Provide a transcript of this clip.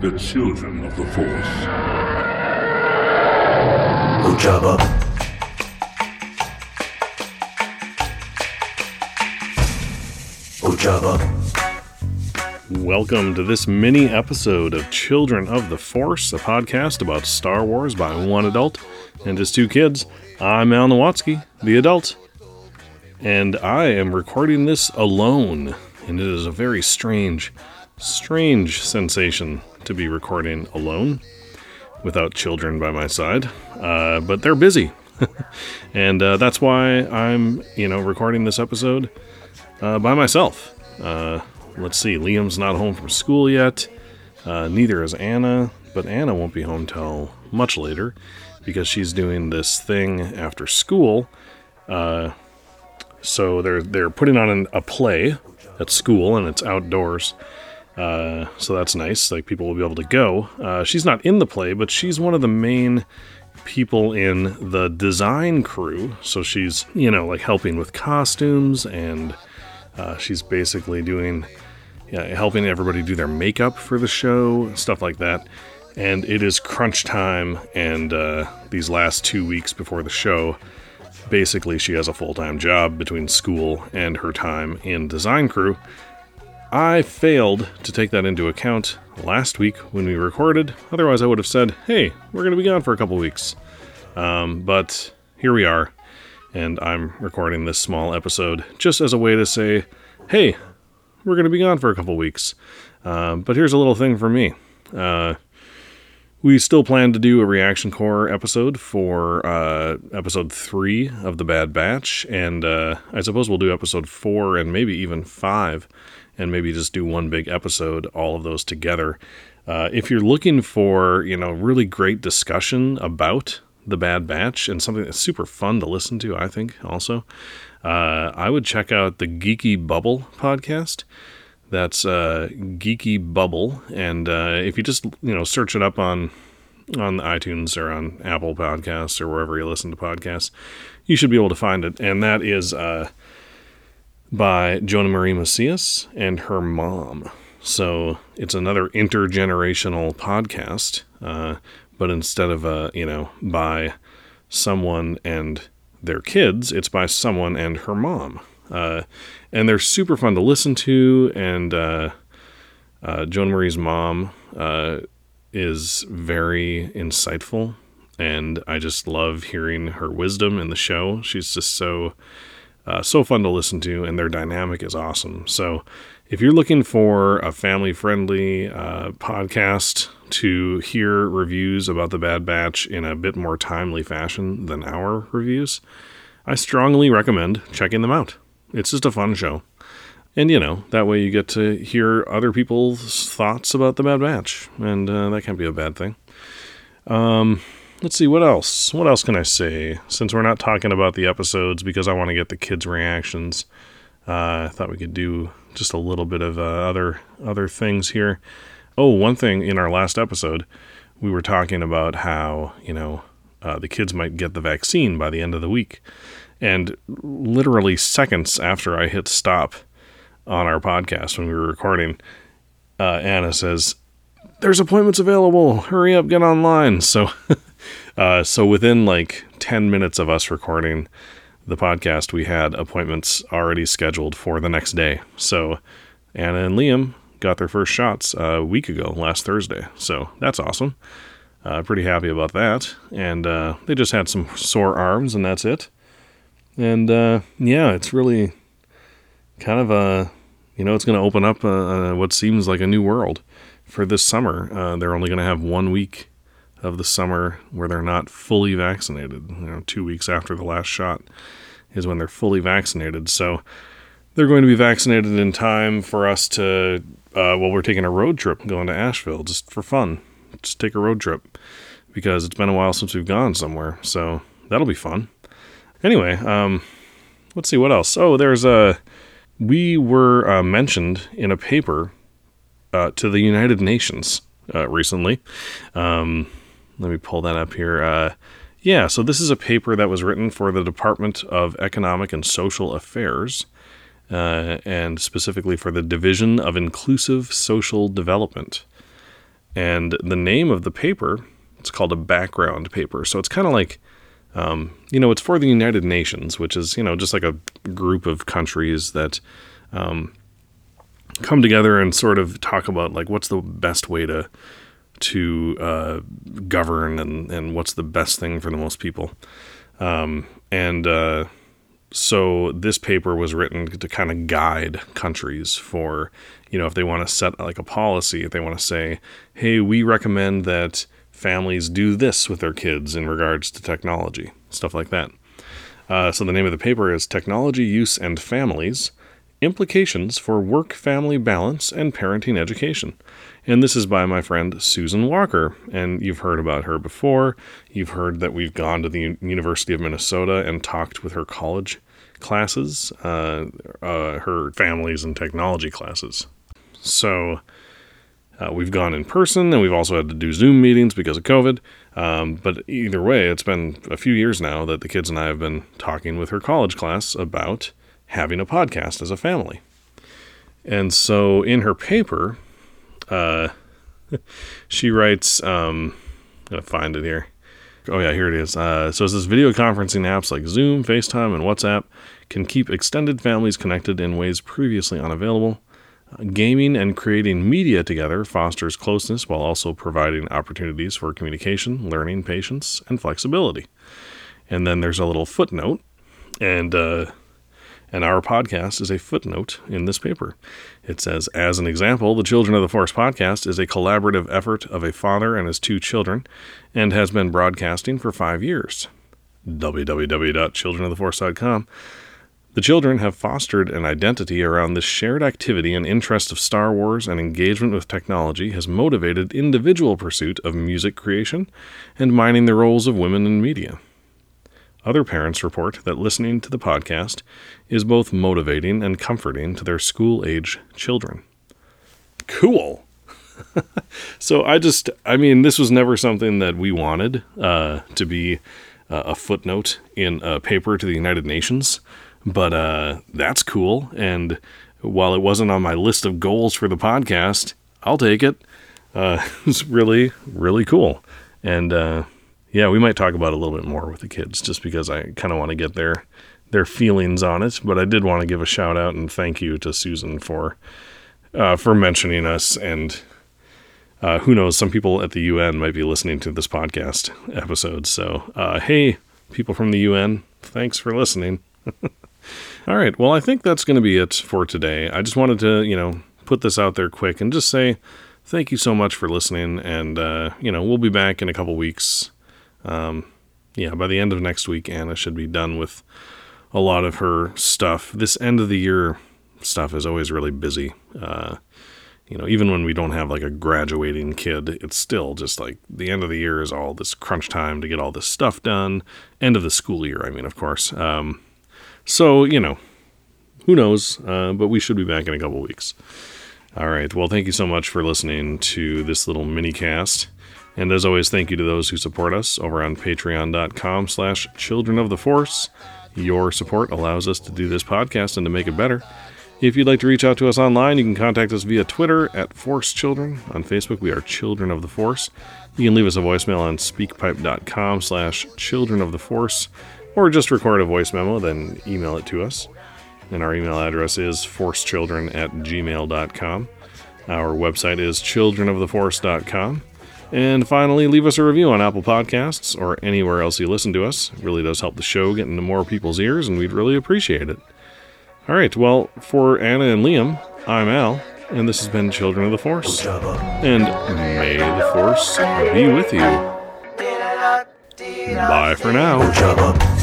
the children of the Force. Ujaba. Ujaba. Welcome to this mini episode of Children of the Force, a podcast about Star Wars by one adult and his two kids. I'm Al Nowatzki, the adult, and I am recording this alone, and it is a very strange, strange sensation to be recording alone without children by my side. Uh, but they're busy, and uh, that's why I'm, you know, recording this episode uh, by myself. Uh, let's see, Liam's not home from school yet. Uh, neither is Anna, but Anna won't be home till much later because she's doing this thing after school. Uh, so they're they're putting on an, a play at school and it's outdoors. Uh, so that's nice. Like people will be able to go. Uh, she's not in the play, but she's one of the main people in the design crew. So she's you know like helping with costumes and uh, she's basically doing yeah, helping everybody do their makeup for the show, stuff like that. And it is crunch time, and uh, these last two weeks before the show, basically she has a full time job between school and her time in design crew. I failed to take that into account last week when we recorded. Otherwise, I would have said, hey, we're going to be gone for a couple weeks. Um, but here we are, and I'm recording this small episode just as a way to say, hey, we're going to be gone for a couple weeks. Um, but here's a little thing for me. Uh, we still plan to do a reaction core episode for uh, episode three of the Bad Batch, and uh, I suppose we'll do episode four and maybe even five, and maybe just do one big episode, all of those together. Uh, if you're looking for you know really great discussion about the Bad Batch and something that's super fun to listen to, I think also, uh, I would check out the Geeky Bubble podcast. That's uh, Geeky Bubble, and uh, if you just you know search it up on on iTunes or on Apple Podcasts or wherever you listen to podcasts, you should be able to find it. And that is uh, by Jonah Marie Macias and her mom. So it's another intergenerational podcast, uh, but instead of uh, you know by someone and their kids, it's by someone and her mom. Uh, and they're super fun to listen to. And uh, uh, Joan Marie's mom uh, is very insightful, and I just love hearing her wisdom in the show. She's just so uh, so fun to listen to, and their dynamic is awesome. So, if you're looking for a family friendly uh, podcast to hear reviews about the Bad Batch in a bit more timely fashion than our reviews, I strongly recommend checking them out. It's just a fun show. And, you know, that way you get to hear other people's thoughts about the Bad Batch, and uh, that can't be a bad thing. Um, let's see, what else? What else can I say? Since we're not talking about the episodes because I want to get the kids' reactions, uh, I thought we could do just a little bit of uh, other other things here. Oh, one thing in our last episode, we were talking about how, you know, uh, the kids might get the vaccine by the end of the week. And literally seconds after I hit stop on our podcast when we were recording, uh, Anna says, "There's appointments available. Hurry up, get online." So, uh, so within like ten minutes of us recording the podcast, we had appointments already scheduled for the next day. So, Anna and Liam got their first shots a week ago, last Thursday. So that's awesome. Uh, pretty happy about that. And uh, they just had some sore arms, and that's it. And uh, yeah, it's really kind of a, you know, it's going to open up a, a, what seems like a new world for this summer. Uh, they're only going to have one week of the summer where they're not fully vaccinated. You know, two weeks after the last shot is when they're fully vaccinated. So they're going to be vaccinated in time for us to, uh, well, we're taking a road trip going to Asheville just for fun. Just take a road trip because it's been a while since we've gone somewhere. So that'll be fun. Anyway, um, let's see what else. Oh, there's a. We were uh, mentioned in a paper uh, to the United Nations uh, recently. Um, let me pull that up here. Uh, yeah, so this is a paper that was written for the Department of Economic and Social Affairs, uh, and specifically for the Division of Inclusive Social Development. And the name of the paper, it's called a background paper. So it's kind of like, um, you know, it's for the United Nations, which is, you know, just like a group of countries that um, come together and sort of talk about like what's the best way to to uh, govern and, and what's the best thing for the most people. Um, and uh, so this paper was written to kind of guide countries for, you know, if they want to set like a policy, if they want to say, hey, we recommend that families do this with their kids in regards to technology, stuff like that. Uh, so the name of the paper is Technology Use and Families Implications for Work Family Balance and Parenting Education. And this is by my friend Susan Walker. And you've heard about her before. You've heard that we've gone to the University of Minnesota and talked with her college classes, uh, uh, her families and technology classes. So uh, we've gone in person and we've also had to do Zoom meetings because of COVID. Um, but either way, it's been a few years now that the kids and I have been talking with her college class about having a podcast as a family. And so in her paper, uh, she writes, um, I'm going to find it here. Oh, yeah, here it is. Uh, so it says video conferencing apps like Zoom, FaceTime, and WhatsApp can keep extended families connected in ways previously unavailable. Gaming and creating media together fosters closeness while also providing opportunities for communication, learning, patience, and flexibility. And then there's a little footnote, and uh, and our podcast is a footnote in this paper. It says, as an example, the Children of the Force podcast is a collaborative effort of a father and his two children and has been broadcasting for five years. www.childrenoftheforce.com. The children have fostered an identity around this shared activity and interest of Star Wars and engagement with technology has motivated individual pursuit of music creation and mining the roles of women in media. Other parents report that listening to the podcast is both motivating and comforting to their school age children. Cool. so I just, I mean, this was never something that we wanted uh, to be uh, a footnote in a paper to the United Nations, but uh, that's cool. And while it wasn't on my list of goals for the podcast, I'll take it. Uh, it's really, really cool. And uh, yeah, we might talk about a little bit more with the kids just because I kind of want to get their their feelings on it. But I did want to give a shout out and thank you to Susan for uh, for mentioning us. And uh, who knows, some people at the UN might be listening to this podcast episode. So uh, hey, people from the UN, thanks for listening. All right, well, I think that's going to be it for today. I just wanted to, you know, put this out there quick and just say thank you so much for listening. And, uh, you know, we'll be back in a couple weeks um, yeah, by the end of next week, Anna should be done with a lot of her stuff. This end of the year stuff is always really busy. Uh, you know, even when we don't have like a graduating kid, it's still just like the end of the year is all this crunch time to get all this stuff done. End of the school year, I mean, of course. Um, so, you know, who knows? Uh, but we should be back in a couple weeks. All right. Well, thank you so much for listening to this little mini cast. And as always, thank you to those who support us over on patreon.com slash children of the force. Your support allows us to do this podcast and to make it better. If you'd like to reach out to us online, you can contact us via Twitter at Force Children. On Facebook, we are Children of the Force. You can leave us a voicemail on speakpipe.com slash children of the force, or just record a voice memo, then email it to us. And our email address is forcechildren at gmail.com. Our website is childrenoftheforce.com. And finally, leave us a review on Apple Podcasts or anywhere else you listen to us. It really does help the show get into more people's ears, and we'd really appreciate it. All right, well, for Anna and Liam, I'm Al, and this has been Children of the Force. And may the Force be with you. Bye for now.